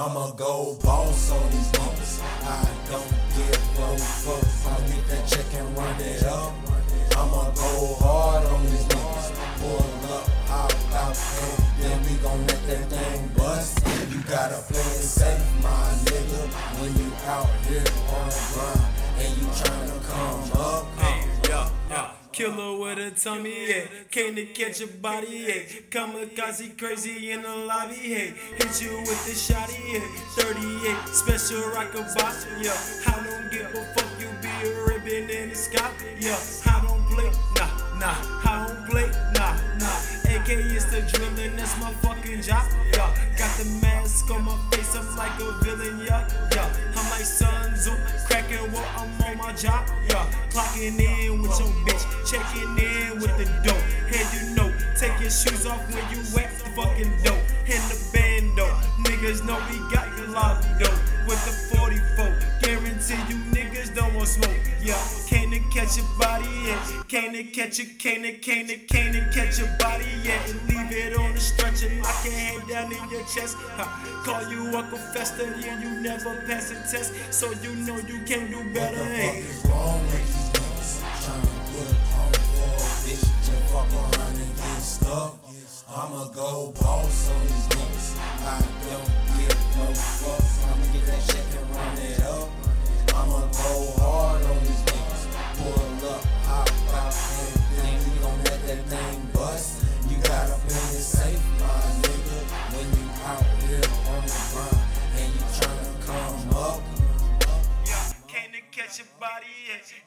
I'ma go boss on these niggas. I don't give a fuck. I'll get that check and run it up. I'ma go hard on these niggas. Pull up, hop out, and then we gon' let that thing bust. You gotta play Killer with a tummy, yeah. Came to catch a body, yeah. Kamikaze crazy in the lobby, yeah. Hit you with the shotty, yeah. 38, special rocket box, yeah. I don't give a fuck, you be a ribbon in the sky, yeah. I don't play, nah, nah. I don't play, nah, nah. AK is the drilling, that's my fucking job, yeah. Got the mask on my face, I'm like a villain, yeah, yeah. I'm like Sun Tzu, cracking what I'm on my job, yeah. Clocking in your shoes off when you wet the fucking dope. In the bando, niggas know we got you dope. With the 44, guarantee you niggas don't want smoke, yeah. Can't to catch your body, yet? Can't to catch you, can't to, can't to, can't to catch your body. And leave it on the stretcher, knock your head down in your chest. Huh. Call you Uncle Fester, yeah, you never pass a test. So you know you can't do What better, the fuck is wrong with these I'ma go boss on these niggas. I don't give no fuck. I'ma get that shit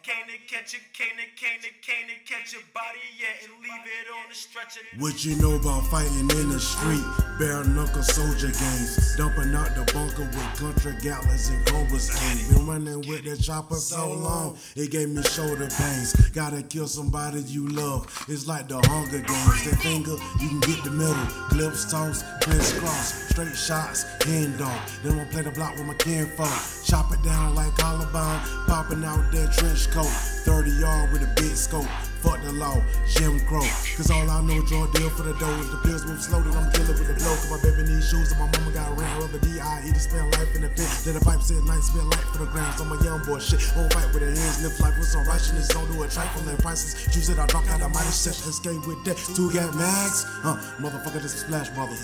Can't to catch you, can't to, can't to, can't to catch your body, yeah. And leave it on the stretcher. What you know about fighting in the street? Bare knuckle soldier games. Dumping out the bunker with country galas and cobras. Been running with the chopper so long, it gave me shoulder pains. Gotta kill somebody you love. It's like the Hunger Games. That finger, you can get the middle. Clips, toss, crisscross. Straight shots, hand dog. Then I'll play the block with my kinfolk. Chop it down like Columbine. Popping out that trench coat. 30 yard with a big scope. Fuck the law, Jim Crow. Cause all I know, draw a deal for the dough. If the pills move slow, then I'm killer with the blow. Cause my baby needs shoes and my mama got ran DI. to spend life in the pit. Then the pipe said night, spend life for the grams. I'm a young boy, shit. Won't fight with the hands, live life with some righteousness. Don't do a trifle and prices. Juice it, I drop out of mighty set. Escape with that. Two got mags. Huh, motherfucker, this is splash, brother.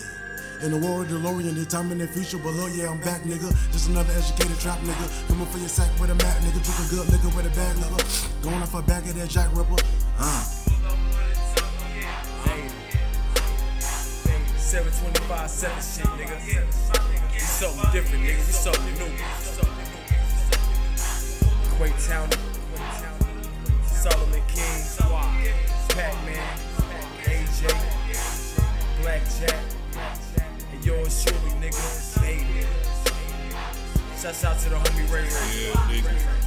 In the of DeLorean, in the future below. Yeah, I'm back, nigga. Just another educated trap nigga. Coming for your sack with a mat, nigga. Drinking good liquor with a bag, nigga. Going off a back of that Jack Ripper. Uh. 725, 7 shit, nigga. We something different, nigga. We something new. Quake Town, Solomon King, Pac-Man, AJ, Blackjack, nigga. Shouts out to the homie Ray Ray. Yeah, nigga,